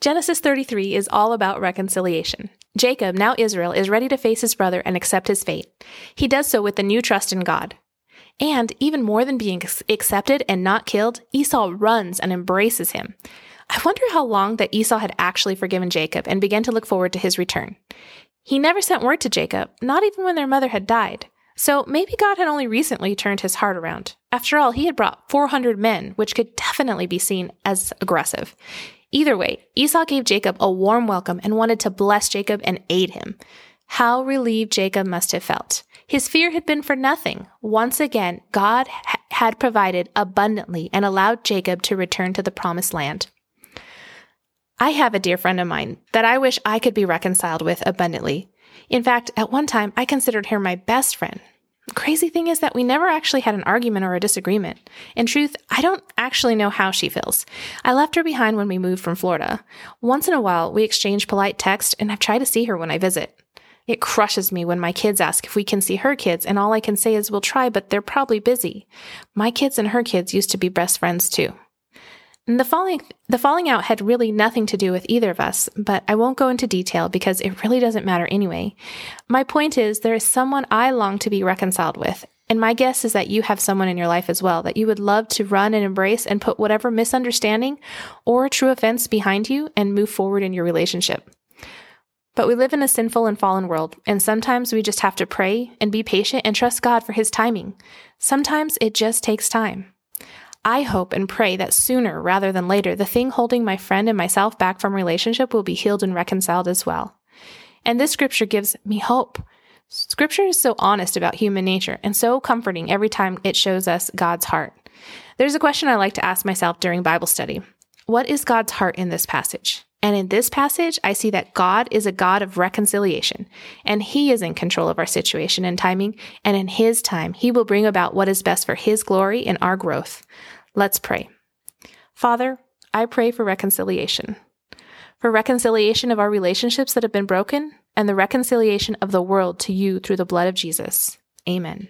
Genesis 33 is all about reconciliation. Jacob, now Israel, is ready to face his brother and accept his fate. He does so with a new trust in God. And even more than being accepted and not killed, Esau runs and embraces him. I wonder how long that Esau had actually forgiven Jacob and began to look forward to his return. He never sent word to Jacob, not even when their mother had died. So maybe God had only recently turned his heart around. After all, he had brought 400 men, which could definitely be seen as aggressive. Either way, Esau gave Jacob a warm welcome and wanted to bless Jacob and aid him. How relieved Jacob must have felt. His fear had been for nothing. Once again, God ha- had provided abundantly and allowed Jacob to return to the promised land. I have a dear friend of mine that I wish I could be reconciled with abundantly. In fact, at one time, I considered her my best friend. Crazy thing is that we never actually had an argument or a disagreement. In truth, I don't actually know how she feels. I left her behind when we moved from Florida. Once in a while, we exchange polite text, and I've tried to see her when I visit. It crushes me when my kids ask if we can see her kids, and all I can say is we'll try, but they're probably busy. My kids and her kids used to be best friends too. And the falling the falling out had really nothing to do with either of us, but I won't go into detail because it really doesn't matter anyway. My point is there is someone I long to be reconciled with, and my guess is that you have someone in your life as well that you would love to run and embrace and put whatever misunderstanding or true offense behind you and move forward in your relationship. But we live in a sinful and fallen world, and sometimes we just have to pray and be patient and trust God for His timing. Sometimes it just takes time. I hope and pray that sooner rather than later, the thing holding my friend and myself back from relationship will be healed and reconciled as well. And this scripture gives me hope. Scripture is so honest about human nature and so comforting every time it shows us God's heart. There's a question I like to ask myself during Bible study What is God's heart in this passage? And in this passage, I see that God is a God of reconciliation, and He is in control of our situation and timing, and in His time, He will bring about what is best for His glory and our growth. Let's pray. Father, I pray for reconciliation. For reconciliation of our relationships that have been broken, and the reconciliation of the world to you through the blood of Jesus. Amen.